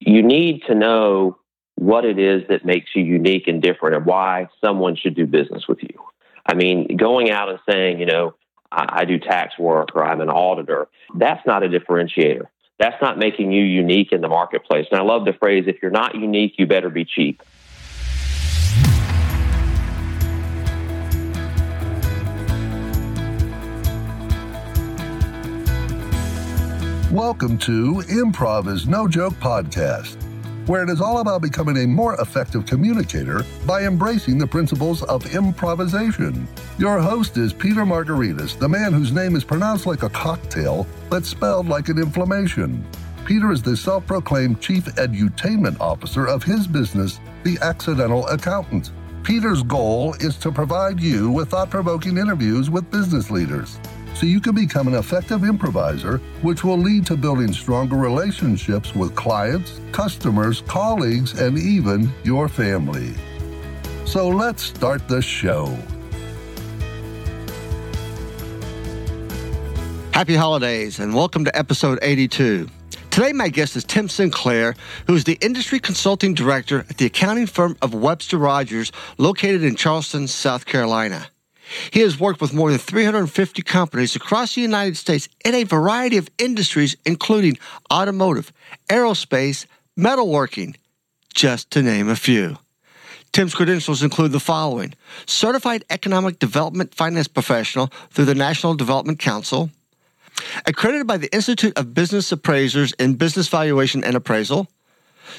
you need to know what it is that makes you unique and different and why someone should do business with you. I mean, going out and saying, you know, I, I do tax work or I'm an auditor, that's not a differentiator. That's not making you unique in the marketplace. And I love the phrase if you're not unique, you better be cheap. Welcome to Improv is No Joke podcast, where it is all about becoming a more effective communicator by embracing the principles of improvisation. Your host is Peter Margaritis, the man whose name is pronounced like a cocktail but spelled like an inflammation. Peter is the self proclaimed chief edutainment officer of his business, The Accidental Accountant. Peter's goal is to provide you with thought provoking interviews with business leaders so you can become an effective improviser, which will lead to building stronger relationships with clients, customers, colleagues, and even your family. So let's start the show. Happy holidays and welcome to episode 82. Today, my guest is Tim Sinclair, who is the industry consulting director at the accounting firm of Webster Rogers, located in Charleston, South Carolina. He has worked with more than 350 companies across the United States in a variety of industries, including automotive, aerospace, metalworking, just to name a few. Tim's credentials include the following. Certified Economic Development Finance Professional through the National Development Council, accredited by the Institute of Business Appraisers in Business Valuation and Appraisal,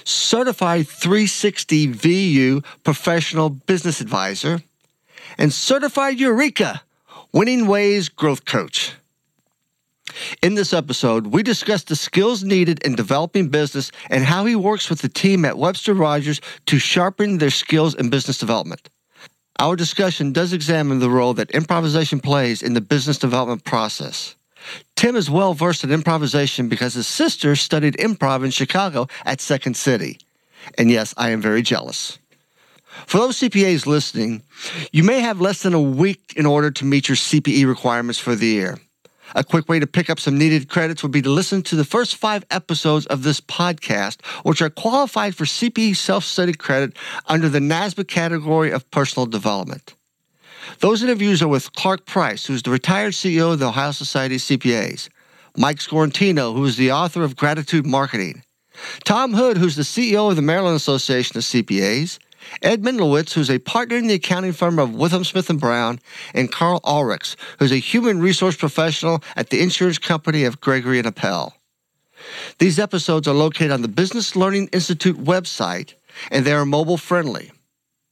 Certified 360 VU Professional Business Advisor, and certified Eureka Winning Ways Growth Coach. In this episode, we discuss the skills needed in developing business and how he works with the team at Webster Rogers to sharpen their skills in business development. Our discussion does examine the role that improvisation plays in the business development process. Tim is well versed in improvisation because his sister studied improv in Chicago at Second City. And yes, I am very jealous. For those CPAs listening, you may have less than a week in order to meet your CPE requirements for the year. A quick way to pick up some needed credits would be to listen to the first five episodes of this podcast, which are qualified for CPE self study credit under the NASBA category of personal development. Those interviews are with Clark Price, who's the retired CEO of the Ohio Society of CPAs, Mike Scorantino, who is the author of Gratitude Marketing, Tom Hood, who's the CEO of the Maryland Association of CPAs, Ed Mendlowitz, who's a partner in the accounting firm of Withum Smith and Brown, and Carl Ulrichs, who's a human resource professional at the insurance company of Gregory and Appel. These episodes are located on the Business Learning Institute website, and they are mobile friendly.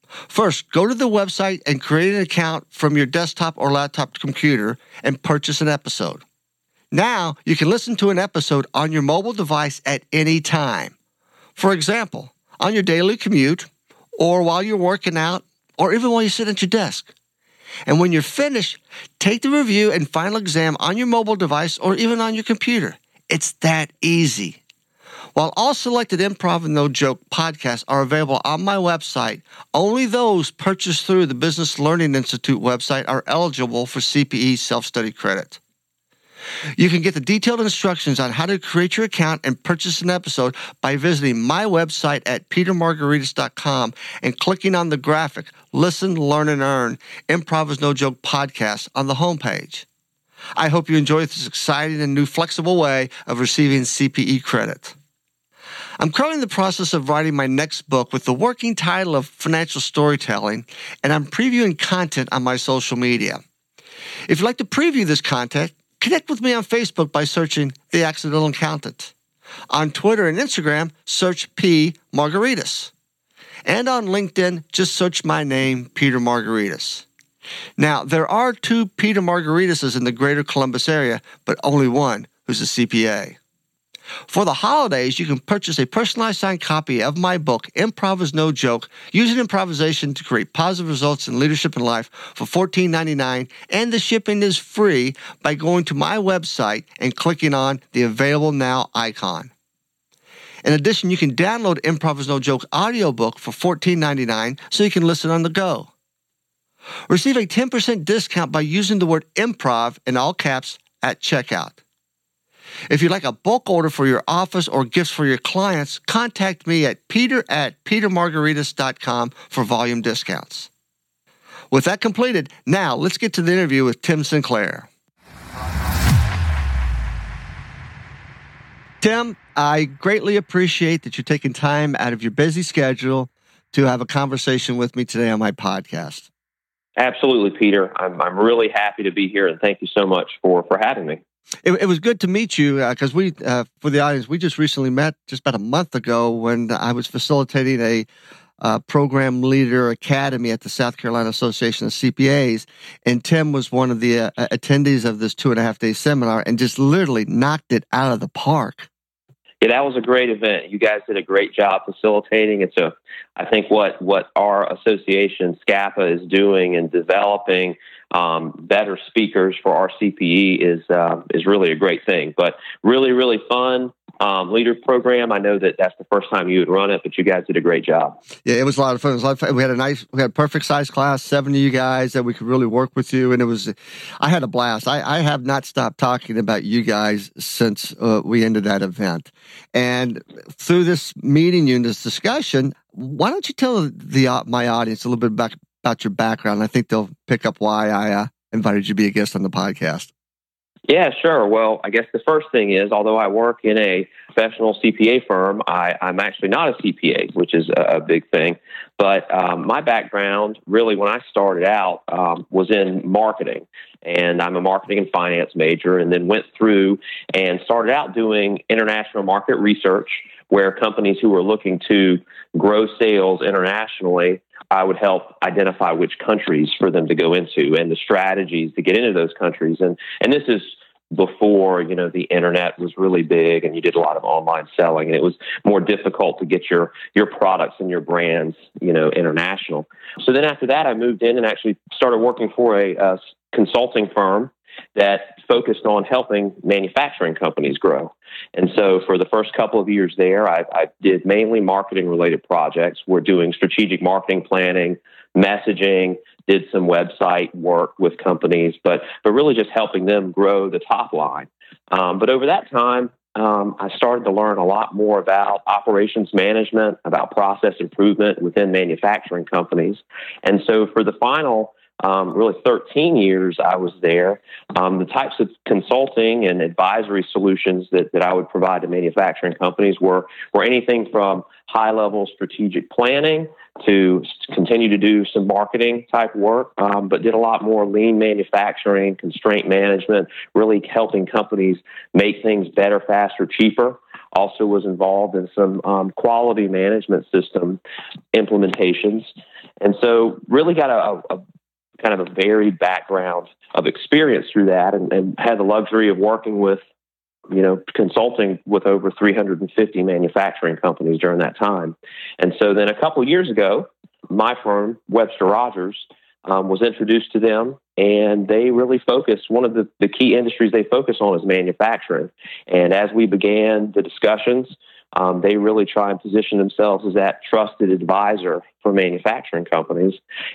First, go to the website and create an account from your desktop or laptop computer and purchase an episode. Now, you can listen to an episode on your mobile device at any time. For example, on your daily commute, or while you're working out, or even while you sit at your desk. And when you're finished, take the review and final exam on your mobile device or even on your computer. It's that easy. While all selected Improv and No Joke podcasts are available on my website, only those purchased through the Business Learning Institute website are eligible for CPE self study credit. You can get the detailed instructions on how to create your account and purchase an episode by visiting my website at petermargaritis.com and clicking on the graphic Listen, Learn, and Earn Improv is No Joke podcast on the homepage. I hope you enjoy this exciting and new flexible way of receiving CPE credit. I'm currently in the process of writing my next book with the working title of Financial Storytelling, and I'm previewing content on my social media. If you'd like to preview this content, Connect with me on Facebook by searching The Accidental Accountant. On Twitter and Instagram, search P. Margaritis. And on LinkedIn, just search my name, Peter Margaritis. Now, there are two Peter Margaritises in the greater Columbus area, but only one who's a CPA. For the holidays, you can purchase a personalized signed copy of my book, Improv is No Joke, using improvisation to create positive results in leadership and life for $14.99, and the shipping is free by going to my website and clicking on the Available Now icon. In addition, you can download Improv is No Joke audiobook for $14.99 so you can listen on the go. Receive a 10% discount by using the word improv in all caps at checkout. If you'd like a bulk order for your office or gifts for your clients, contact me at peter at petermargaritis.com for volume discounts. With that completed, now let's get to the interview with Tim Sinclair. Tim, I greatly appreciate that you're taking time out of your busy schedule to have a conversation with me today on my podcast. Absolutely, Peter. I'm, I'm really happy to be here, and thank you so much for, for having me. It, it was good to meet you because uh, we, uh, for the audience, we just recently met just about a month ago when I was facilitating a uh, program leader academy at the South Carolina Association of CPAs, and Tim was one of the uh, attendees of this two and a half day seminar, and just literally knocked it out of the park. Yeah, that was a great event. You guys did a great job facilitating. It's a, I think what what our association SCACPA is doing and developing um, better speakers for our CPE is uh, is really a great thing. But really, really fun um, leader program. I know that that's the first time you would run it, but you guys did a great job. Yeah, it was a lot of fun. It was a lot of fun. We had a nice, we had a perfect size class, seven of you guys that we could really work with you, and it was. I had a blast. I, I have not stopped talking about you guys since uh, we ended that event, and through this meeting you and this discussion, why don't you tell the uh, my audience a little bit about about your background? I think they'll pick up why I uh, invited you to be a guest on the podcast. Yeah, sure. Well, I guess the first thing is, although I work in a professional CPA firm, I, am actually not a CPA, which is a, a big thing. But um, my background, really, when I started out, um, was in marketing. And I'm a marketing and finance major, and then went through and started out doing international market research, where companies who were looking to grow sales internationally I would help identify which countries for them to go into and the strategies to get into those countries. And and this is before you know the internet was really big and you did a lot of online selling and it was more difficult to get your your products and your brands you know international so then after that i moved in and actually started working for a, consulting firm that focused on helping manufacturing companies grow. And so for the first couple of years there, I, I did mainly marketing related projects. We're doing strategic marketing planning, messaging, did some website work with companies, but, but really just helping them grow the top line. Um, but over that time, um, I started to learn a lot more about operations management, about process improvement within manufacturing companies. And so for the final um, really 13 years I was there. Um, the types of consulting and advisory solutions that, that I would provide to manufacturing companies were, were anything from high level strategic planning to continue to do some marketing type work, um, but did a lot more lean manufacturing, constraint management, really helping companies make things better, faster, cheaper also was involved in some um, quality management system implementations. And so, really got a, a, kind of a varied background of experience through that and, and had the luxury of working with you know, consulting with over 350 manufacturing companies during that time. And so then a couple years ago, my firm, Webster Rogers, um, was introduced to them, and they really focus. One of the, the key industries they focus on is manufacturing. And as we began the discussions, um, they really try and position themselves as that trusted advisor for manufacturing companies.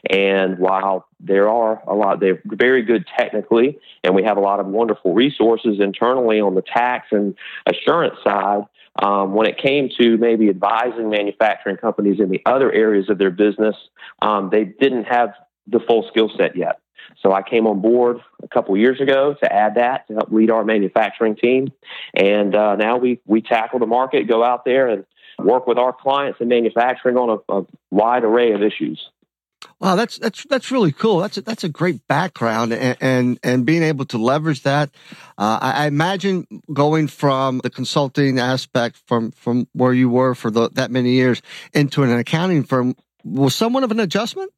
And while there are a lot, they're very good technically, and we have a lot of wonderful resources internally on the tax and assurance side. Um, when it came to maybe advising manufacturing companies in the other areas of their business, um, they didn't have the full skill set yet. So I came on board a couple years ago to add that to help lead our manufacturing team, and uh, now we we tackle the market, go out there and work with our clients in manufacturing on a, a wide array of issues. Wow, that's that's that's really cool. That's a, that's a great background, and and, and being able to leverage that. Uh, I, I, imagine going from the consulting aspect from from where you were for the, that many years into an accounting firm was somewhat of an adjustment.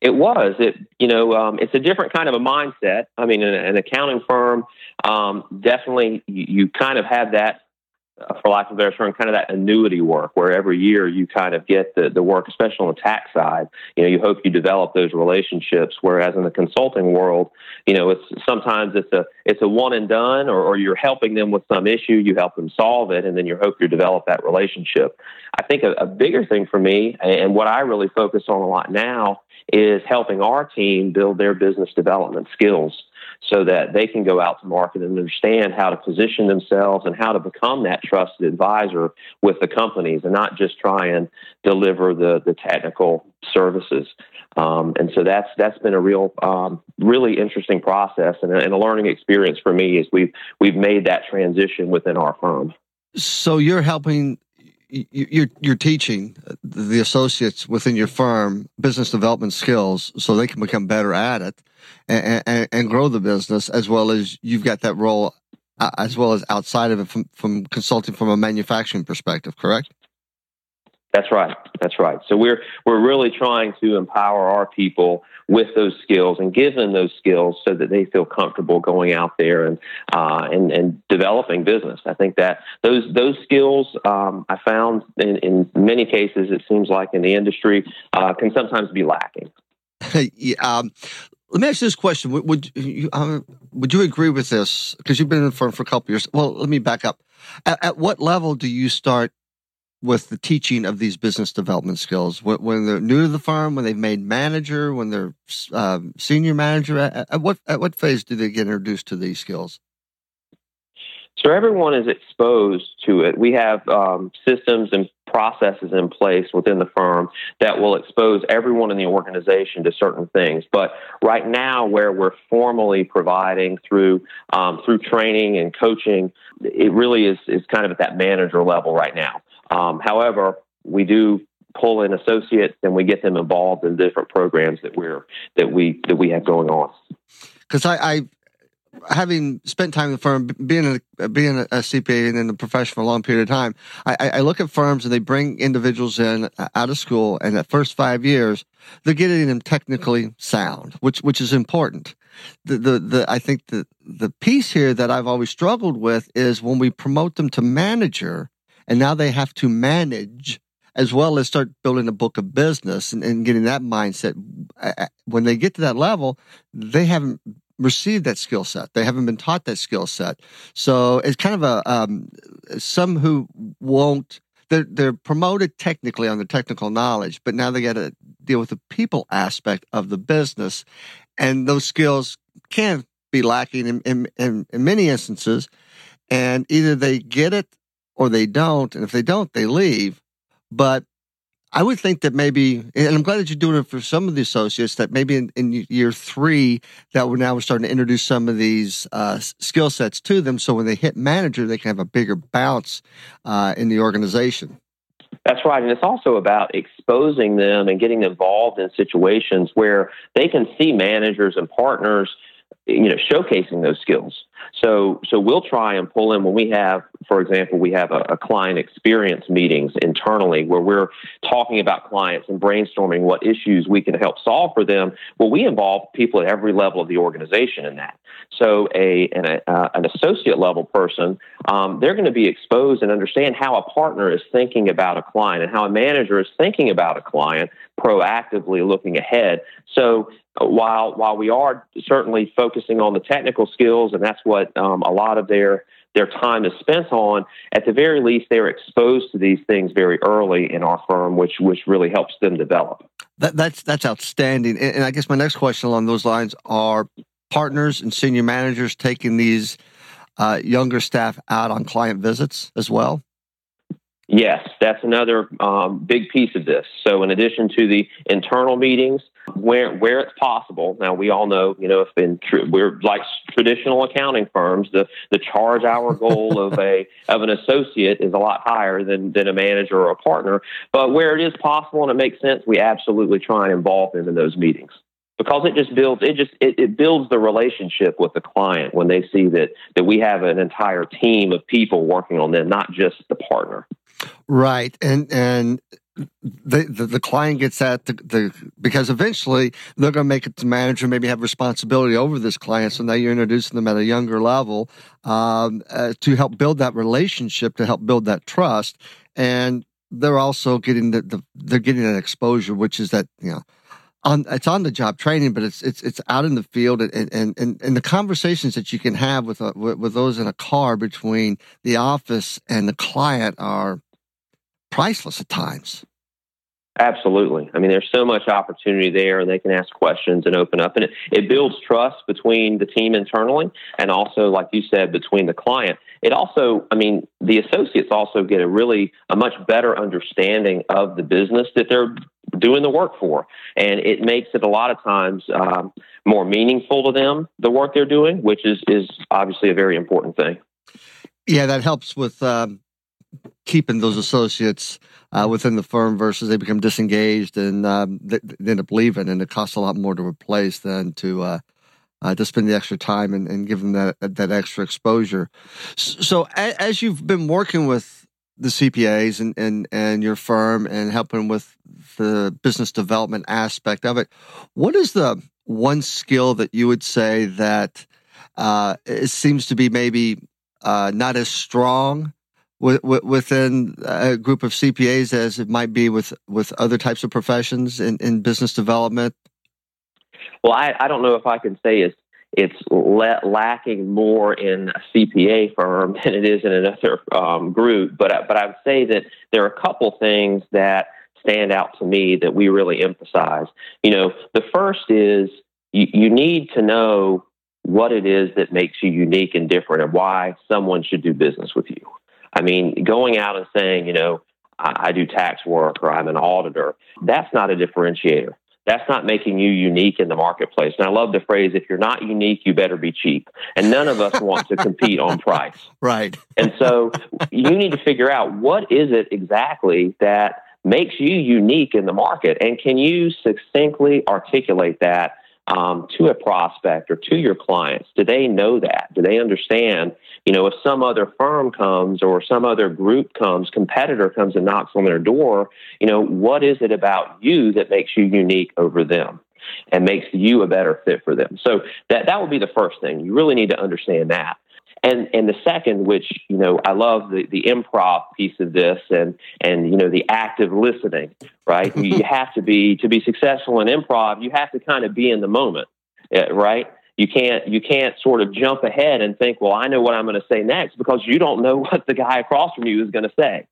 It was. It you know um, it's a different kind of a mindset. I mean, an, an accounting firm um, definitely you, you, kind of have that, Uh, for lack of a better term, kind of that annuity work where every year you kind of get the the work, especially on the tax side. You know, you hope you develop those relationships. Whereas in the consulting world, you know, it's sometimes it's a it's a one and done, or, or you're helping them with some issue, you help them solve it, and then you hope you develop that relationship. I think a, a bigger thing for me, and what I really focus on a lot now is helping our team build their business development skills. So that they can go out to market and understand how to position themselves and how to become that trusted advisor with the companies and not just try and deliver the, the technical services. Um, and so that's that's been a real, um, really interesting process and a, and a learning experience for me as we've we've made that transition within our firm. So you're helping you're you're teaching the associates within your firm business development skills so they can become better at it and, and, and grow the business as well as you've got that role uh, as well as outside of it from, from consulting from a manufacturing perspective correct that's right. That's right. So we're we're really trying to empower our people with those skills and give them those skills so that they feel comfortable going out there and uh, and and developing business. I think that those those skills um, I found in, in many cases it seems like in the industry uh, can sometimes be lacking. yeah, um, let me ask you this question: Would, would you um, would you agree with this? Because you've been in the firm for a couple years. Well, let me back up. At, at what level do you start with the teaching of these business development skills when they're new to the firm, when they've made manager, when they're um, senior manager? At, at, what at what phase do they get introduced to these skills? So everyone is exposed to it. We have um, systems and processes in place within the firm that will expose everyone in the organization to certain things. But right now, where we're formally providing through um, through training and coaching, it really is is kind of at that manager level right now. Um, however, we do pull in associates and we get them involved in different programs that we're that we that we have going on. Because I, I, having spent time in the firm, being a being a CPA and in the profession for a long period of time, I, I look at firms and they bring individuals in uh, out of school, and that first five years, they're getting them technically sound, which which is important. The, the the I think the the piece here that I've always struggled with is when we promote them to manager and now they have to manage as well as start building a book of business and, and getting that mindset. When they get to that level, they haven't received that skill set. They haven't been taught that skill set. So it's kind of a um, some who won't. They're they're promoted technically on the technical knowledge, but now they got to deal with the people aspect of the business, and those skills can be lacking in, in, in, in many instances. And either they get it or they don't. And if they don't, they leave. But I would think that maybe, and I'm glad that you're doing it for some of the associates, that maybe in, in year three, that we're now starting to introduce some of these uh, skill sets to them. So when they hit manager, they can have a bigger bounce uh, in the organization. That's right. And it's also about exposing them and getting involved in situations where they can see managers and partners you know showcasing those skills. So so we'll try and pull in when we have for example we have a, a, client experience meetings internally where we're talking about clients and brainstorming what issues we can help solve for them. Well we involve people at every level of the organization in that. So a an, a, uh, an associate level person um, they're going to be exposed and understand how a partner is thinking about a client and how a manager is thinking about a client proactively looking ahead. So while while we are certainly focusing on the technical skills, and that's what um, a lot of their their time is spent on, at the very least, they're exposed to these things very early in our firm, which which really helps them develop. That, that's that's outstanding. And, and I guess my next question along those lines are partners and senior managers taking these uh, younger staff out on client visits as well. Yes, that's another um, big piece of this. So, in addition to the internal meetings, where where it's possible. Now we all know, you know, if in tr- we're like traditional accounting firms, the the charge hour goal of a of an associate is a lot higher than than a manager or a partner. But where it is possible and it makes sense, we absolutely try and involve them in those meetings because it just builds it just it, it builds the relationship with the client when they see that that we have an entire team of people working on them, not just the partner. Right, and and the, the, the client gets that the, the because eventually they're going to make it to manager, maybe have responsibility over this client. So now you're introducing them at a younger level um, uh, to help build that relationship, to help build that trust, and they're also getting the, the they're getting that exposure, which is that you know. On, it's on the job training, but it's it's it's out in the field, and and and, and the conversations that you can have with, uh, with with those in a car between the office and the client are priceless at times. Absolutely. I mean, there's so much opportunity there, and they can ask questions and open up. And it, it builds trust between the team internally and also, like you said, between the client. It also, I mean, the associates also get a really, a much better understanding of the business that they're doing the work for. And it makes it a lot of times um, more meaningful to them, the work they're doing, which is, is obviously a very important thing. Yeah, that helps with um, keeping those associates uh, within the firm versus they become disengaged and um, they, they, end up leaving, and it costs a lot more to replace than to uh, uh, to spend the extra time and, and give them that that extra exposure. So, as you've been working with the CPAs and, and, and your firm and helping with the business development aspect of it, what is the one skill that you would say that uh, it seems to be maybe uh, not as strong within a group of CPAs as it might be with, with other types of professions in, in business development? Well, I, I don't know if I can say it's it's le- lacking more in a CPA firm than it is in another um, group, but but I would say that there are a couple things that stand out to me that we really emphasize. You know, the first is you, you need to know what it is that makes you unique and different, and why someone should do business with you. I mean, going out and saying, you know, I, I do tax work or I'm an auditor, that's not a differentiator. That's not making you unique in the marketplace. And I love the phrase, if you're not unique, you better be cheap. And none of us want to compete on price. Right. and so you need to figure out what is it exactly that makes you unique in the market? And can you succinctly articulate that um, to a prospect or to your clients? Do they know that? Do they understand? You know, if some other firm comes or some other group comes, competitor comes and knocks on their door, you know, what is it about you that makes you unique over them? And makes you a better fit for them. So that that would be the first thing. You really need to understand that. And and the second, which you know, I love the the improv piece of this, and and you know the active listening, right? you have to be to be successful in improv. You have to kind of be in the moment, eh, right? You can't you can't sort of jump ahead and think, well, I know what I'm going to say next because you don't know what the guy across from you is going to say.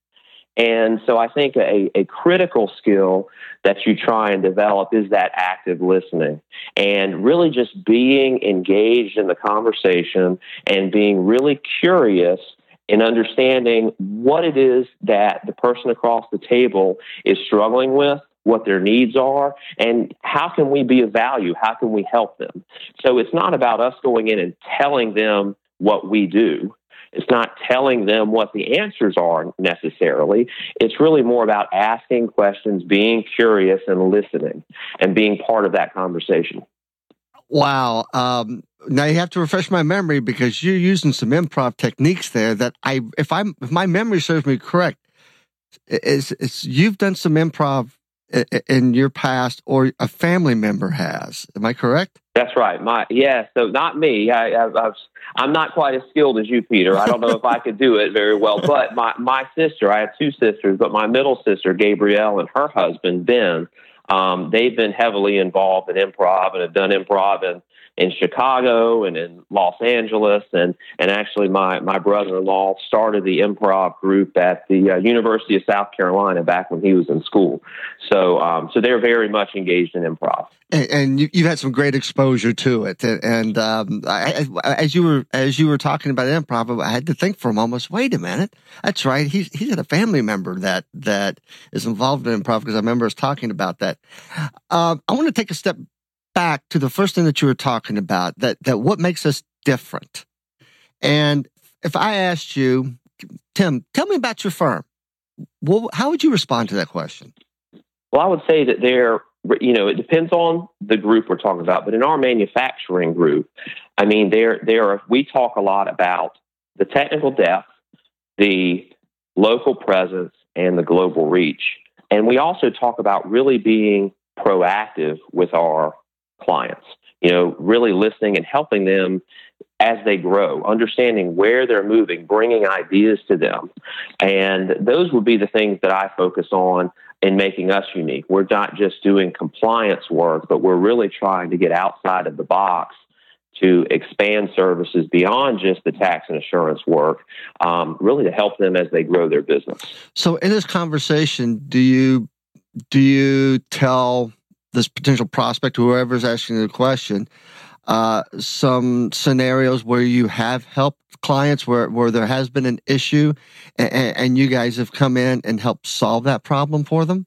And so I think a, a critical skill that you try and develop is that active listening and really just being engaged in the conversation and being really curious in understanding what it is that the person across the table is struggling with what their needs are and how can we be of value how can we help them so it's not about us going in and telling them what we do it's not telling them what the answers are necessarily. It's really more about asking questions, being curious, and listening, and being part of that conversation. Wow. Um, now you have to refresh my memory because you're using some improv techniques there that I, if I'm, if my memory serves me correct, is, is you've done some improv in your past or a family member has. Am I correct? That's right. My yeah. So not me. I, I, I'm not quite as skilled as you, Peter. I don't know if I could do it very well. But my my sister, I have two sisters, but my middle sister, Gabrielle, and her husband Ben, um, they've been heavily involved in improv and have done improv in in Chicago and in Los Angeles, and and actually my my brother-in-law started the improv group at the uh, University of South Carolina back when he was in school. So um, so they're very much engaged in improv. And, you, have had some great exposure to it. And um, I, as you were as you were talking about improv, I had to think for a moment. Wait a minute, that's right. He's he's got a family member that that is involved in improv because I remember us talking about that. Uh, I want to take a step back to the first thing that you were talking about that that what makes us different. And if I asked you, Tim, tell me about your firm. Well, how would you respond to that question? Well, I would say that there, you know, it depends on the group we're talking about. But in our manufacturing group, I mean, there, there are, we talk a lot about the technical depth, the local presence, and the global reach. And we also talk about really being proactive with our clients. You know, really listening and helping them as they grow, understanding where they're moving, bringing ideas to them. And those would be the things that I focus on in making us unique. We're not just doing compliance work, but we're really trying to get outside of the box to expand services beyond just the tax and assurance work, um, really to help them as they grow their business. So, in this conversation, do you do you tell this potential prospect, whoever's asking the question, uh, some scenarios where you have helped clients where, where there has been an issue and, and you guys have come in and helped solve that problem for them?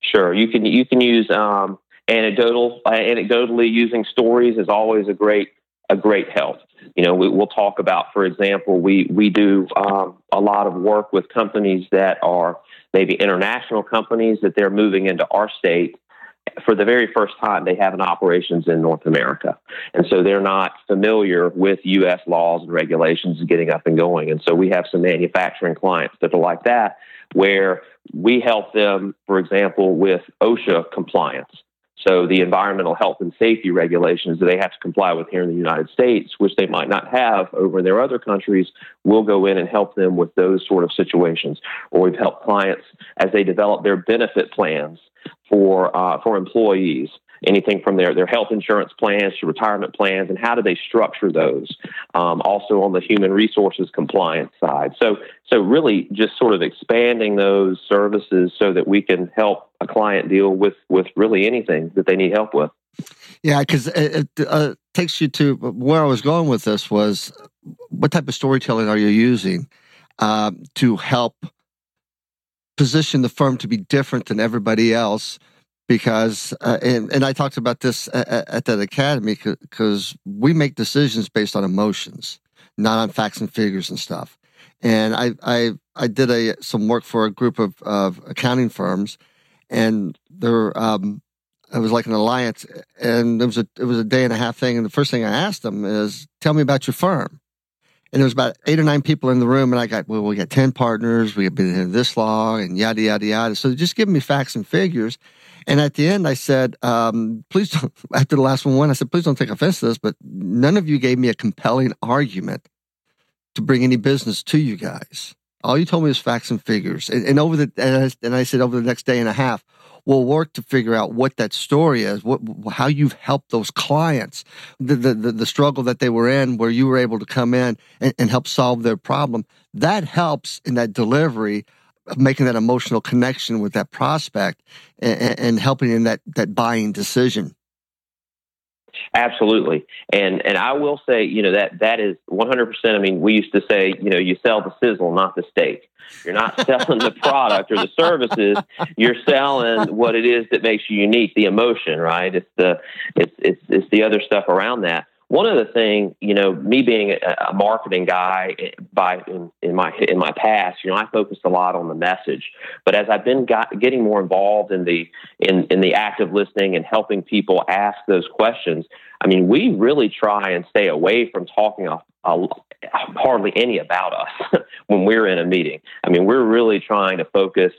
Sure. You can, you can use, um, anecdotal, uh, anecdotally using stories is always a great, a great help. You know, we, will talk about, for example, we, we do, um, a lot of work with companies that are maybe international companies that they're moving into our state for the very first time, they have an operations in North America. And so they're not familiar with U.S. laws and regulations getting up and going. And so we have some manufacturing clients that are like that, where we help them, for example, with OSHA compliance. So the environmental health and safety regulations that they have to comply with here in the United States, which they might not have over in their other countries, we'll go in and help them with those sort of situations. Or we've helped clients as they develop their benefit plans for uh, for employees. Anything from their, their health insurance plans to retirement plans, and how do they structure those? Um, also on the human resources compliance side. So, so really just sort of expanding those services so that we can help a client deal with with really anything that they need help with. Yeah, because it, it uh, takes you to where I was going with this was what type of storytelling are you using uh, to help position the firm to be different than everybody else because uh, and, and i talked about this at, at that academy because we make decisions based on emotions not on facts and figures and stuff and i i i did a some work for a group of, of accounting firms and there um it was like an alliance and it was a it was a day and a half thing and the first thing i asked them is tell me about your firm and there was about eight or nine people in the room, and I got, well, we got 10 partners, we have been here this long, and yada, yada, yada. So just give me facts and figures. And at the end, I said, um, please don't, after the last one, I said, please don't take offense to this, but none of you gave me a compelling argument to bring any business to you guys. All you told me was facts and figures. And, and over the, and I, and I said, over the next day and a half, we'll work to figure out what that story is, what, how you've helped those clients, the, the, the, struggle that they were in, where you were able to come in and, and help solve their problem. That helps in that delivery making that emotional connection with that prospect and, and helping in that, that buying decision. Absolutely. And and I will say, you know, that that is 100%. I mean, we used to say, you know, you sell the sizzle, not the steak. You're not selling the product or the services. You're selling what it is that makes you unique, the emotion, right? It's the it's it's it's the other stuff around that one of the things, you know, me being a, marketing guy eh, by in, in, my in my past, you know, I focused a lot on the message. But as I've been got, getting more involved in the in in the active listening and helping people ask those questions, I mean, we really try and stay away from talking hardly any about us when we're in a meeting. I mean, we're really trying to focus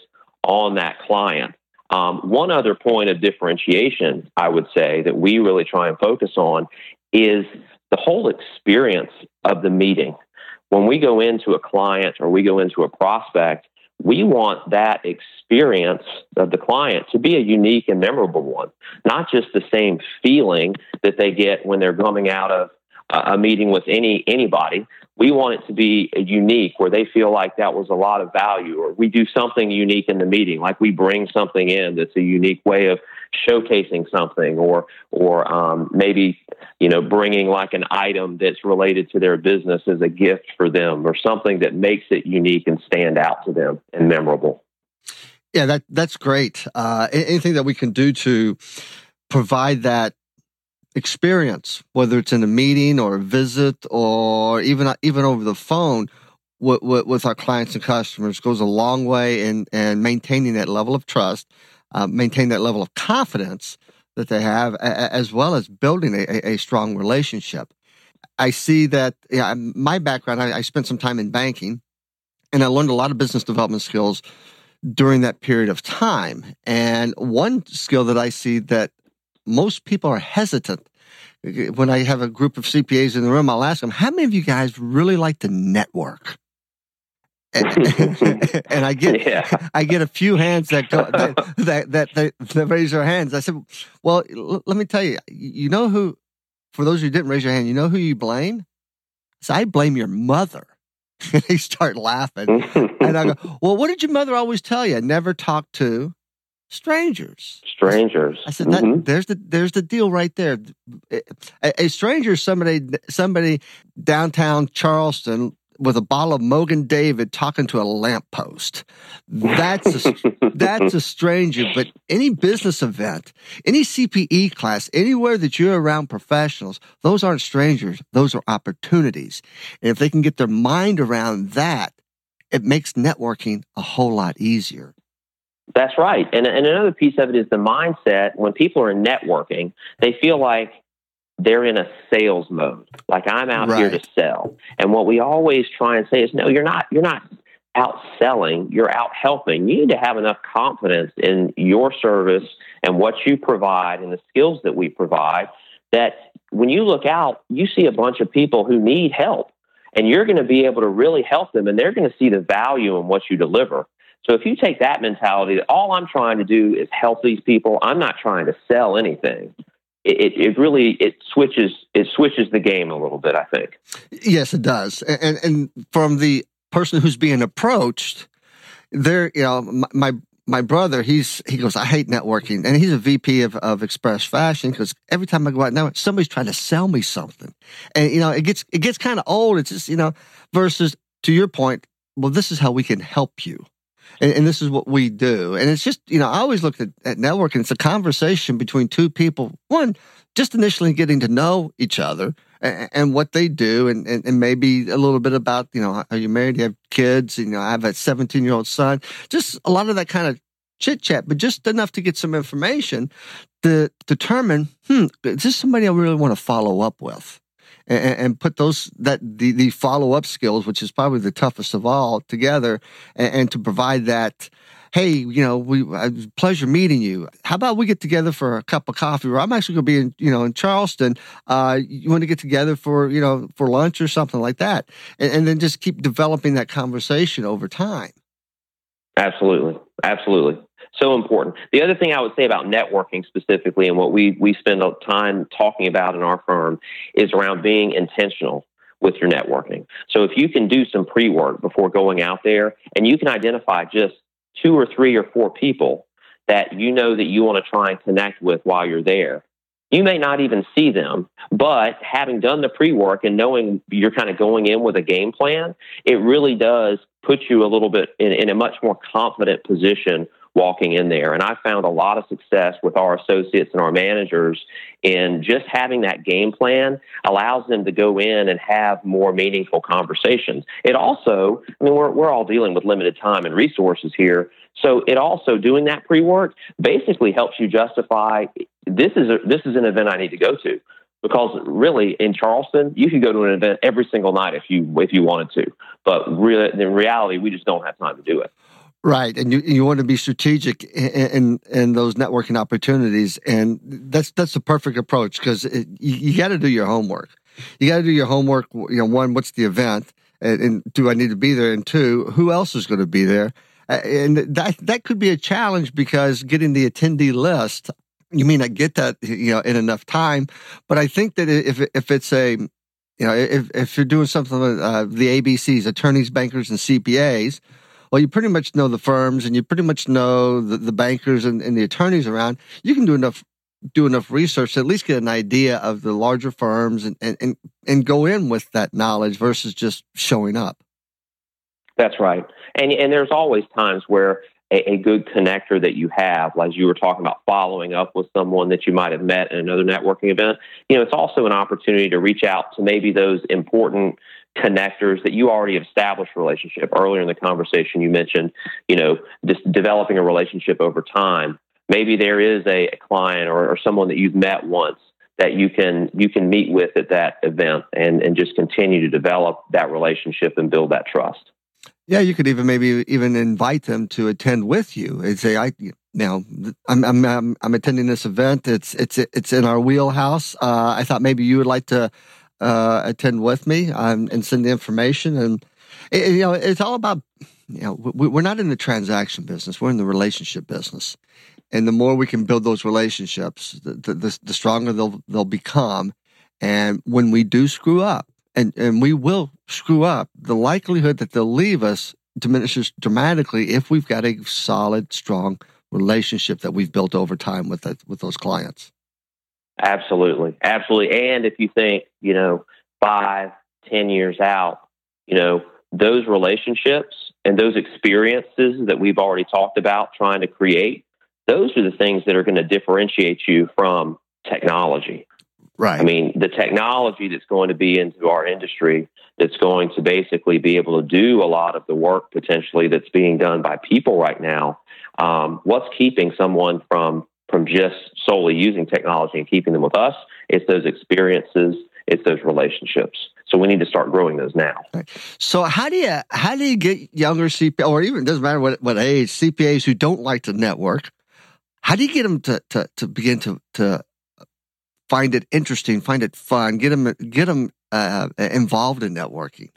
on that client. Um, one other point of differentiation, I would say, that we really try and focus on is the whole experience of the meeting. When we go into a client or we go into a prospect, we want that experience of the client to be a unique and memorable one, not just the same feeling that they get when they're coming out of a meeting with any anybody. We want it to be unique where they feel like that was a lot of value or we do something unique in the meeting, like we bring something in that's a unique way of showcasing something or or um, maybe you know bringing like an item that's related to their business as a gift for them or something that makes it unique and stand out to them and memorable yeah that that's great uh, anything that we can do to provide that experience whether it's in a meeting or a visit or even even over the phone with, with, with, our clients and customers goes a long way in, in maintaining that level of trust uh, maintain that level of confidence that they have, as well as building a, a strong relationship. I see that yeah, my background, I, I spent some time in banking and I learned a lot of business development skills during that period of time. And one skill that I see that most people are hesitant when I have a group of CPAs in the room, I'll ask them, how many of you guys really like to network? and I get yeah. I get a few hands that go that that, that, that, that raise their hands. I said, "Well, l- let me tell you. You know who? For those who didn't raise your hand, you know who you blame? So I blame your mother." and they start laughing, and I go, "Well, what did your mother always tell you? Never talk to strangers. Strangers. I said, that, mm-hmm. there's the there's the deal right there. A, a stranger, somebody somebody downtown Charleston with a bottle of Mogen David talking to a lamppost. That's a, that's a stranger. But any business event, any CPE class, anywhere that you're around professionals, those aren't strangers. Those are opportunities. And if they can get their mind around that, it makes networking a whole lot easier. That's right. And, and another piece of it is the mindset. When people are networking, they feel like they're in a sales mode. Like I'm out right. here to sell. And what we always try and say is, no, you're not, you're not out selling, you're out helping. You need to have enough confidence in your service and what you provide and the skills that we provide that when you look out, you see a bunch of people who need help and you're going to be able to really help them and they're going to see the value in what you deliver. So if you take that mentality that all I'm trying to do is help these people, I'm not trying to sell anything it, it really it switches it switches the game a little bit. I think. Yes, it does. And and from the person who's being approached, there, you know, my, my brother, he's he goes, I hate networking, and he's a VP of, of Express Fashion because every time I go out now, somebody's trying to sell me something, and you know, it gets it gets kind of old. It's just you know, versus to your point, well, this is how we can help you and, and, this is what we do. And it's just, you know, I always look at, at networking. It's a conversation between two people. One, just initially getting to know each other and, and what they do, and, and, and, maybe a little bit about, you know, are you married? Do you have kids? You know, I have a 17 year old son. Just a lot of that kind of chit chat, but just enough to get some information to determine, hmm, is this somebody I really want to follow up with? And, and put those that the, the follow up skills, which is probably the toughest of all, together, and, and to provide that hey, you know, we uh, pleasure meeting you. How about we get together for a cup of coffee? Or I'm actually going to be in, you know, in Charleston. Uh, you want to get together for, you know, for lunch or something like that, and, and then just keep developing that conversation over time. Absolutely, absolutely so important. The other thing I would say about networking specifically, and what we we spend time talking about in our firm, is around being intentional with your networking. So if you can do some pre work before going out there, and you can identify just two or three or four people that you know that you want to try and connect with while you're there. You may not even see them, but having done the pre work and knowing you're kind of going in with a game plan, it really does put you a little bit in, in a much more confident position walking in there. And I found a lot of success with our associates and our managers in just having that game plan allows them to go in and have more meaningful conversations. It also, I mean, we're, we're all dealing with limited time and resources here. So it also doing that pre work basically helps you justify this is a, this is an event I need to go to because really in Charleston you could go to an event every single night if you if you wanted to, but really in reality we just don't have time to do it. Right, and you you want to be strategic in in, in those networking opportunities, and that's that's the perfect approach because you, you got to do your homework. You got to do your homework. You know, one, what's the event, and, and, do I need to be there? And two, who else is going to be there? And that that could be a challenge because getting the attendee list, you may not get that you know in enough time. But I think that if if it's a you know if if you're doing something with uh, the ABCs, attorneys, bankers, and CPAs well, you pretty much know the firms and you pretty much know the, the bankers and, and the attorneys around. You can do enough do enough research to at least get an idea of the larger firms and, and, and, and go in with that knowledge versus just showing up. That's right. And, and there's always times where a, a, good connector that you have, like you were talking about following up with someone that you might have met at another networking event, you know, it's also an opportunity to reach out to maybe those important connectors that you already established relationship. Earlier in the conversation you mentioned you know just developing a relationship over time. Maybe there is a, a client or, or, someone that you've met once that you can you can meet with at that event and and just continue to develop that relationship and build that trust. Yeah you could even maybe even invite them to attend with you and say i now I'm, I'm i'm i'm, attending this event. It's it's it's in our wheelhouse. Uh, i thought maybe you would like to uh, attend with me um, and send the information. And, it, you know, it's all about, you know, we, we're not in the transaction business, we're in the relationship business. And the more we can build those relationships, the, the, the stronger they'll, they'll become. And when we do screw up, and, and we will screw up, the likelihood that they'll leave us diminishes dramatically if we've got a solid, strong relationship that we've built over time with that, with those clients. Absolutely, absolutely. And if you think, you know, five, ten years out, you know, those relationships and those experiences that we've already talked about trying to create, those are the things that are going to differentiate you from technology. Right. I mean, the technology that's going to be into our industry that's going to basically be able to do a lot of the work potentially that's being done by people right now. Um, what's keeping someone from from just solely using technology and keeping them with us? It's those experiences, it's those relationships. So we need to start growing those now. So how do you how do you get younger CPA or even doesn't matter what what age CPAs who don't like to network? How do you get them to to, to begin to to find it interesting, find it fun, get them get them uh, involved in networking?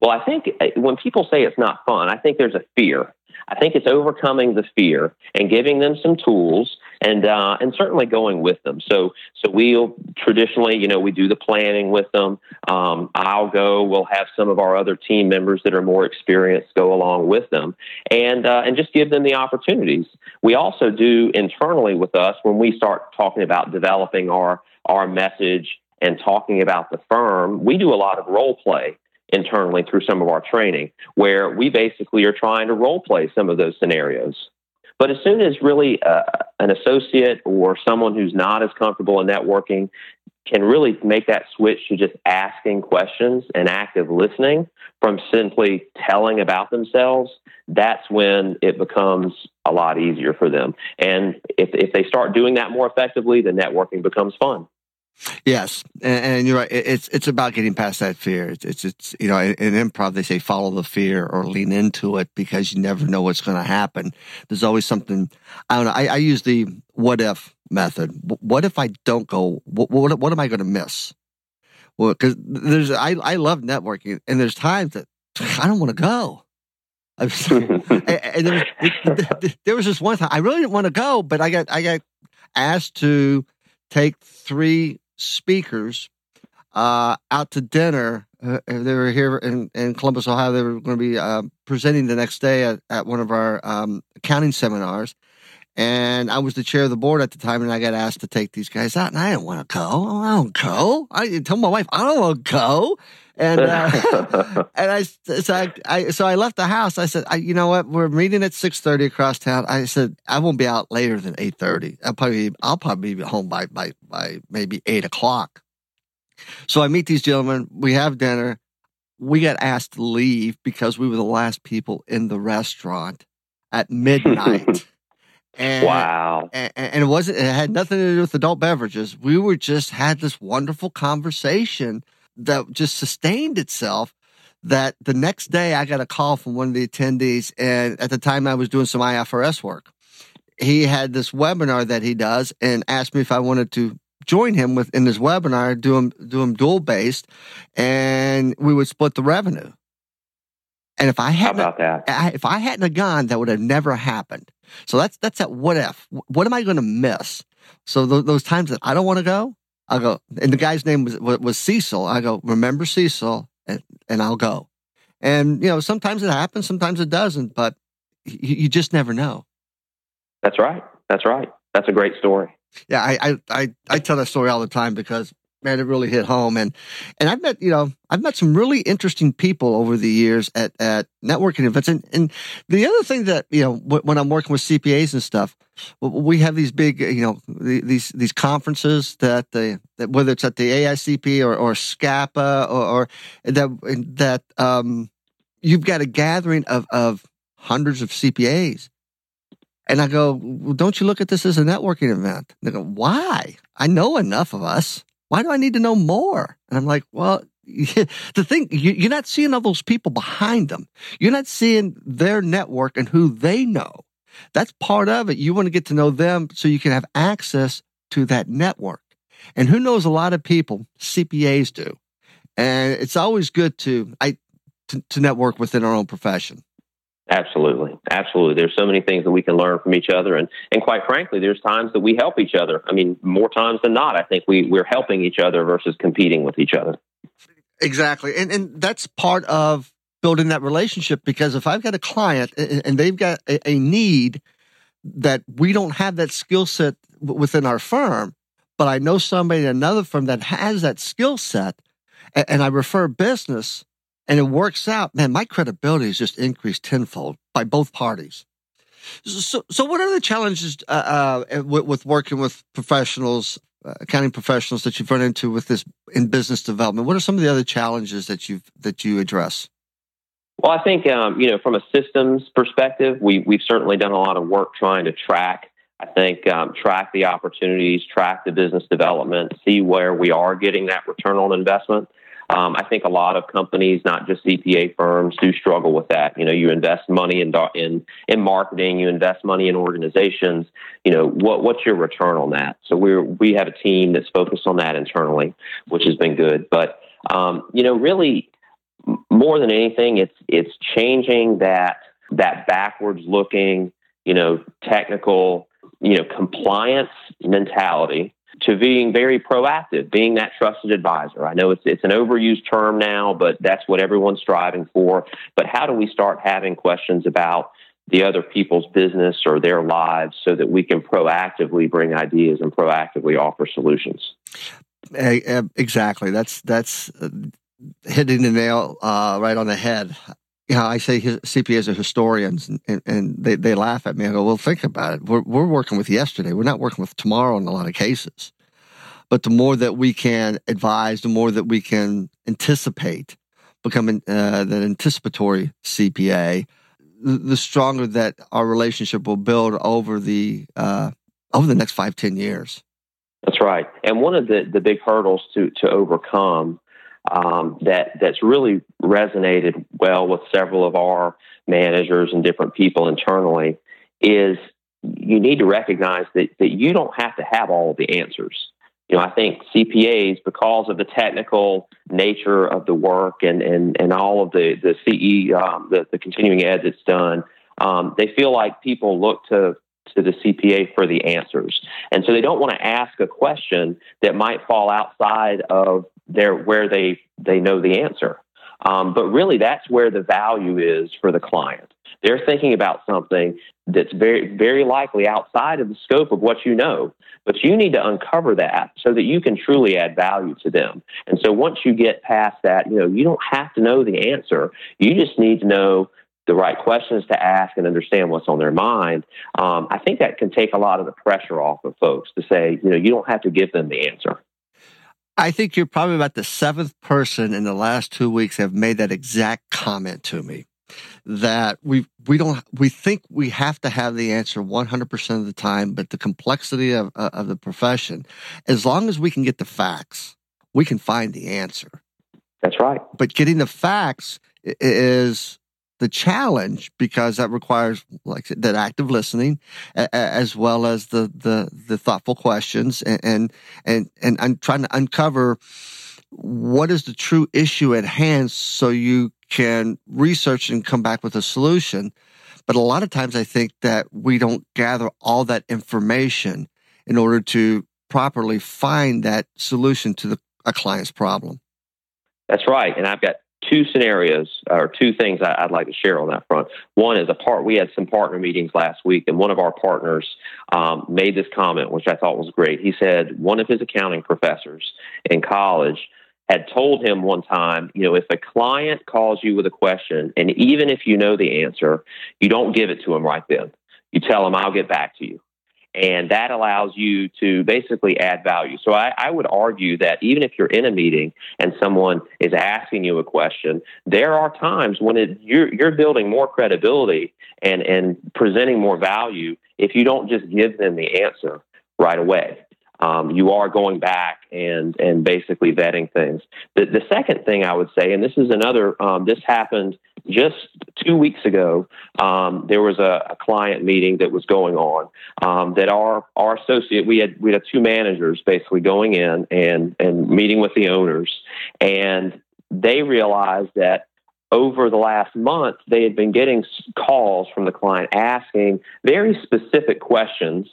Well, I think uh, when people say it's not fun, I think there's a fear. I think it's overcoming the fear and giving them some tools and uh, and certainly going with them. So so we'll traditionally, you know, we do the planning with them. Um, I'll go. We'll have some of our other team members that are more experienced go along with them, and uh, and just give them the opportunities. We also do internally with us when we start talking about developing our our message and talking about the firm. We do a lot of role play internally through some of our training where we basically are trying to role play some of those scenarios. But as soon as really uh, an associate or someone who's not as comfortable in networking can really make that switch to just asking questions and active listening from simply telling about themselves, that's when it becomes a lot easier for them. And if, if they start doing that more effectively, the networking becomes fun. Yes, and, and, you're right. It's it's about getting past that fear. It's it's, it's you know in, in, improv they say follow the fear or lean into it because you never know what's going to happen. There's always something. I don't know. I, I use the what if method. What if I don't go? What what, what am I going to miss? Well, because there's I I love networking, and there's times that I don't want to go. and, and there, was, there was this one time I really didn't want to go, but I got I got asked to take three speakers uh, out to dinner. Uh, they were here in, in Columbus, Ohio. They were going to be uh, presenting the next day at, at one of our um, accounting seminars. And I was the chair of the board at the time, and I got asked to take these guys out, and I didn't want to go. I don't go. I told my wife, I don't want to go. And uh, and I so I, I, so I left the house. I said, I, you know what? We're meeting at six thirty across town. I said I won't be out later than eight thirty. I'll probably I'll probably be home by by by maybe eight o'clock. So I meet these gentlemen. We have dinner. We got asked to leave because we were the last people in the restaurant at midnight. And, wow. And, and, it wasn't, it had nothing to do with adult beverages. We were just had this wonderful conversation that just sustained itself that the next day I got a call from one of the attendees. And at the time I was doing some IFRS work. He had this webinar that he does and asked me if I wanted to join him with in his webinar, do him, do him dual based and we would split the revenue. And if I hadn't, How about that? if I hadn't gone, that would have never happened. So that's that's that. What if? What am I going to miss? So th- those times that I don't want to go, I go. And the guy's name was was Cecil. I go. Remember Cecil, and, and I'll go. And you know, sometimes it happens, sometimes it doesn't, but you, you just never know. That's right. That's right. That's a great story. Yeah, I, I I tell that story all the time because man, it really hit home. And and I've met, you know, I've met some really interesting people over the years at at networking events. And and the other thing that you know, when I'm working with CPAs and stuff, we have these big, you know, these these conferences that the that whether it's at the AICPA or or SCACPA or, or that that um, you've got a gathering of of hundreds of CPAs. And I go, well, don't you look at this as a networking event? They go, why? I know enough of us. Why do I need to know more? And I'm like, well, the thing, you're not seeing all those people behind them. You're not seeing their network and who they know. That's part of it. You want to get to know them so you can have access to that network. And who knows a lot of people, CPAs do. And it's always good to, I, to, to network within our own profession. Absolutely. Absolutely. There's so many things that we can learn from each other. And, and quite frankly, there's times that we help each other. I mean, more times than not, I think we, we're helping each other versus competing with each other. Exactly. And, and that's part of building that relationship because if I've got a client and they've got a, a need that we don't have that skill set within our firm, but I know somebody in another firm that has that skill set and, and I refer business and it works out, man, my credibility is just increased tenfold by both parties. So, so what are the challenges uh, uh, with, with, working with professionals, uh, accounting professionals that you've run into with this in business development? What are some of the other challenges that you that you address? Well, I think um, you know from a systems perspective, we we've certainly done a lot of work trying to track. I think um, track the opportunities, track the business development, see where we are getting that return on investment. Um, I think a lot of companies, not just CPA firms, do struggle with that. You know, you invest money in in in marketing, you invest money in organizations. You know, what what's your return on that? So we we have a team that's focused on that internally, which has been good. But um, you know, really, more than anything, it's it's changing that that backwards looking, you know, technical, you know, compliance mentality to being very proactive, being that trusted advisor. I know it's it's an overused term now, but that's what everyone's striving for. But how do we start having questions about the other people's business or their lives so that we can proactively bring ideas and proactively offer solutions? Exactly. That's that's uh, hitting the nail uh, right on the head. You know, I say CPAs are historians, and, and, they, they laugh at me. I go, well, think about it. We're, we're working with yesterday. We're not working with tomorrow in a lot of cases. But the more that we can advise, the more that we can anticipate, becoming uh, that anticipatory CPA, the, the, stronger that our relationship will build over the uh, over the next five, ten years. That's right. And one of the, the big hurdles to to overcome um, that that's really resonated well with several of our managers and different people internally is you need to recognize that, that you don't have to have all of the answers. You know, I think CPAs, because of the technical nature of the work and, and, and all of the, the CE, um, the, the continuing ed that's done, um, they feel like people look to to the CPA for the answers. And so they don't want to ask a question that might fall outside of their where they they know the answer. Um, but really, that's where the value is for the client. They're thinking about something that's very, very likely outside of the scope of what you know, but you need to uncover that so that you can truly add value to them. And so once you get past that, you know, you don't have to know the answer. You just need to know the right questions to ask and understand what's on their mind, um, I think that can take a lot of the pressure off of folks to say, you know, you don't have to give them the answer. I think you're probably about the seventh person in the last two weeks have made that exact comment to me. That we we don't we think we have to have the answer 100% of the time, but the complexity of uh, of the profession, as long as we can get the facts, we can find the answer. That's right. But getting the facts is the challenge because that requires like that active listening as well as the the, the thoughtful questions and, and and I'm trying to uncover what is the true issue at hand so you can research and come back with a solution but a lot of times I think that we don't gather all that information in order to properly find that solution to the, a client's problem. That's right. And I've got two scenarios or two things I, would like to share on that front. One is a part we had some partner meetings last week, and one of our partners um, made this comment, which I thought was great. He said one of his accounting professors in college had told him one time, you know, if a client calls you with a question, and even if you know the answer, you don't give it to them right then. You tell them, I'll get back to you and that allows you to basically add value. So I, I, would argue that even if you're in a meeting and someone is asking you a question, there are times when it, you're, you're building more credibility and, and presenting more value if you don't just give them the answer right away. Um, you are going back and and basically vetting things. The, the second thing I would say, and this is another, um, this happened just two weeks ago, um, there was a, a, client meeting that was going on um, that our our associate we had we had two managers basically going in and and meeting with the owners, and they realized that over the last month they had been getting calls from the client asking very specific questions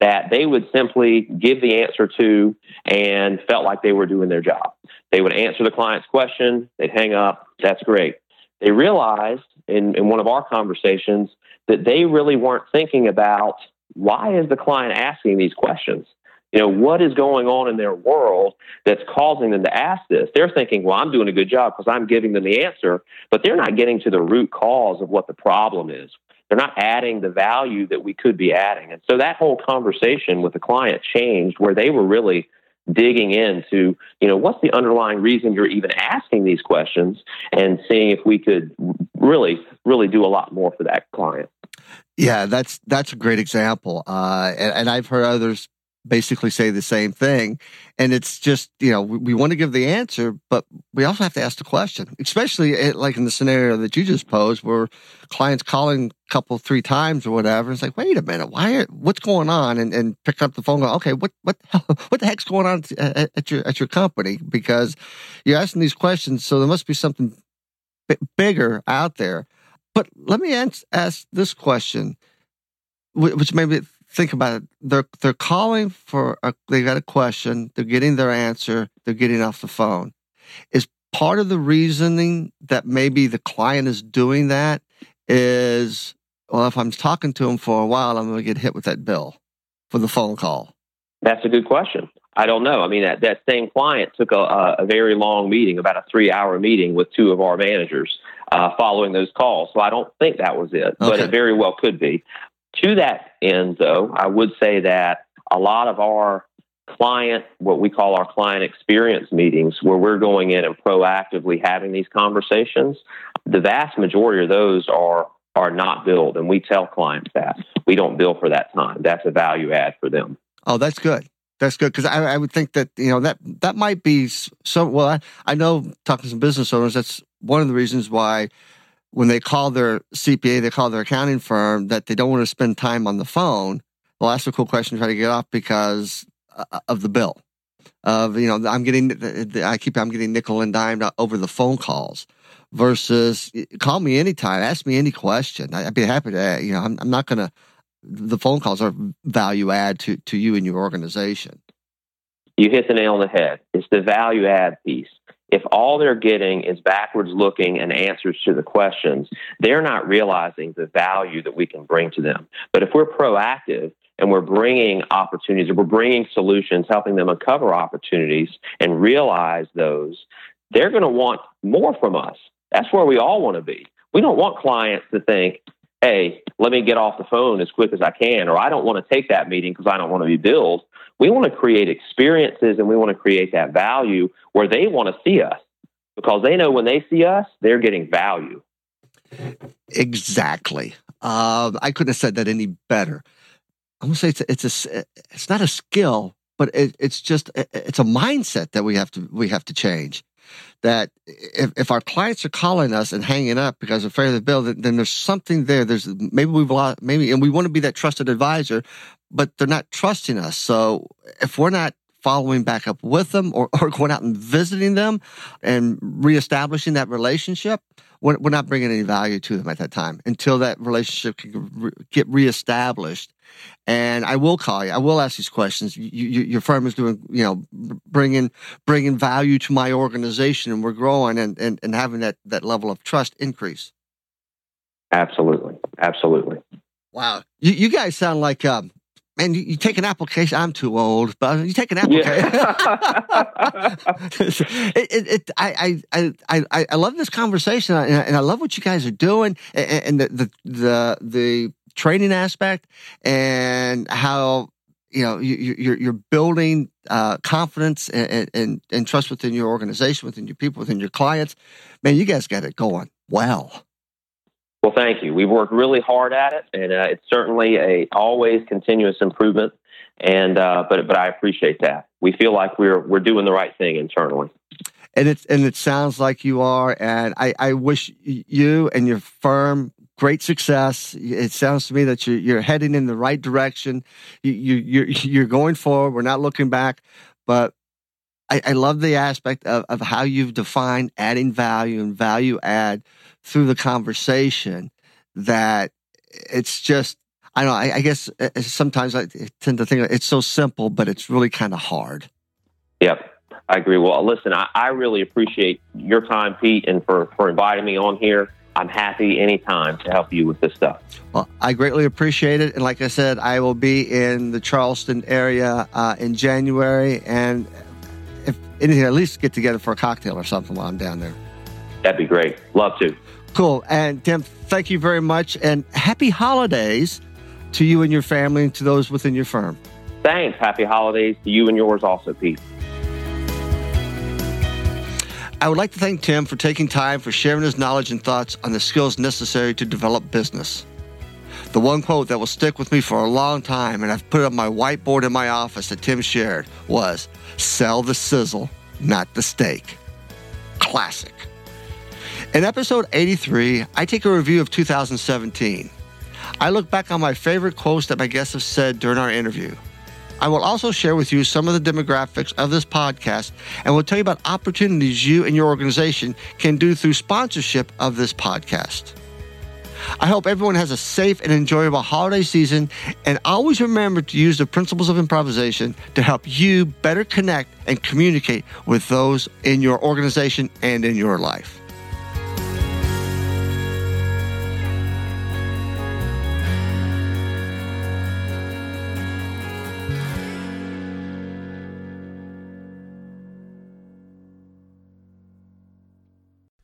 that they would simply give the answer to and felt like they were doing their job. They would answer the client's question, they'd hang up, that's great they realized in, in one of our conversations that they really weren't thinking about why is the client asking these questions? You know, what is going on in their world that's causing them to ask this? They're thinking, well, I'm doing a good job because I'm giving them the answer, but they're not getting to the root cause of what the problem is. They're not adding the value that we could be adding. And so that whole conversation with the client changed where they were really digging into, you know, what's the underlying reason you're even asking these questions and seeing if we could really, really do a lot more for that client. Yeah, that's that's a great example, uh, and, and, I've heard others basically say the same thing. And it's just, you know, we, we want to give the answer, but we also have to ask the question, especially like in the scenario that you just posed where clients calling a couple, three times or whatever. It's like, wait a minute, why, are, what's going on? And, and pick up the phone, go, okay, what, what, what the heck's going on at, at your, at your company? Because you're asking these questions. So there must be something b- bigger out there. But let me ask ask this question, which maybe think about it. They're they're calling for a, they got a question. They're getting their answer. They're getting off the phone. Is part of the reasoning that maybe the client is doing that is well, if I'm talking to them for a while, I'm going to get hit with that bill for the phone call. That's a good question. I don't know. I mean, that, that same client took a, a very long meeting, about a three hour meeting with two of our managers uh, following those calls. So I don't think that was it, okay. but it very well could be. To that end, though, I would say that a lot of our client, what we call our client experience meetings, where we're going in and proactively having these conversations, the vast majority of those are are not billed, and we tell clients that we don't bill for that time. That's a value add for them. Oh, that's good. That's good because I, I, would think that you know that that might be so. Well, I, I know talking to some business owners, that's one of the reasons why when they call their CPA, they call their accounting firm that they don't want to spend time on the phone. They'll ask a cool question, try to get off because uh, of the bill. Of you know, I'm getting, I keep, I'm getting nickel and dime over the phone calls. Versus, call me anytime, ask me any question. I'd be happy to. You know, I'm, I'm not to. The phone calls are value add to to you and your organization. You hit the nail on the head. It's the value add piece if all they're getting is backwards looking and answers to the questions, they're not realizing the value that we can bring to them. But if we're proactive and we're bringing opportunities, or we're bringing solutions, helping them uncover opportunities and realize those, they're going to want more from us. That's where we all want to be. We don't want clients to think, hey, let me get off the phone as quick as I can, or I don't want to take that meeting because I don't want to be billed. We want to create experiences and we want to create that value where they want to see us because they know when they see us, they're getting value. Exactly. Um, I couldn't have said that any better. I'm gonna say it's a, it's a it's not a skill, but it, it's just it's a mindset that we have to we have to change. That if, if our clients are calling us and hanging up because they're afraid of the bill, then, then there's something there. There's maybe we've lost maybe, and we want to be that trusted advisor, but they're not trusting us. So if we're not following back up with them or, or going out and visiting them and reestablishing that relationship, we're, we're not bringing any value to them at that time until that relationship can get reestablished. And I will call you. I will ask these questions. You, you, your firm is doing, you know, bringing bringing value to my organization, and we're growing and, and, and having that that level of trust increase. Absolutely, absolutely. Wow, you, you guys sound like um, man, you, you, take an application. I'm too old, but you take an application. Yeah. it, it, it, I, I, I, I love this conversation, and I, and I love what you guys are doing, and, and the, the, the, the training aspect, and how you know you, you're you're building uh, confidence and, and and trust within your organization, within your people, within your clients. Man, you guys got it going well. Well, thank you. We've worked really hard at it, and uh, it's certainly a always continuous improvement. And uh, but but I appreciate that. We feel like we're we're doing the right thing internally. And it's and it sounds like you are. And I, I wish you and your firm great success. It sounds to me that you're you're heading in the right direction. You you you're, you're going forward. We're not looking back. But I, I love the aspect of, of how you've defined adding value and value add through the conversation that it's just I don't know. I, I guess uh, uh, sometimes I tend to think it's so simple, but it's really kind of hard. Yep, I agree. Well, listen, I, I really appreciate your time, Pete, and for, for inviting me on here. I'm happy anytime to help you with this stuff. Well, I greatly appreciate it. And like I said, I will be in the Charleston area uh, in January. And if anything, at least get together for a cocktail or something while I'm down there. That'd be great. Love to. Cool. And Tim, thank you very much. And happy holidays to you and your family and to those within your firm. Thanks. Happy holidays to you and yours also, Pete. I would like to thank Tim for taking time for sharing his knowledge and thoughts on the skills necessary to develop business. The one quote that will stick with me for a long time, and I've put it on my whiteboard in my office that Tim shared, was sell the sizzle, not the steak. Classic. In episode 83, I take a review of 2017. I look back on my favorite quotes that my guests have said during our interview. I will also share with you some of the demographics of this podcast and will tell you about opportunities you and your organization can do through sponsorship of this podcast. I hope everyone has a safe and enjoyable holiday season and always remember to use the principles of improvisation to help you better connect and communicate with those in your organization and in your life.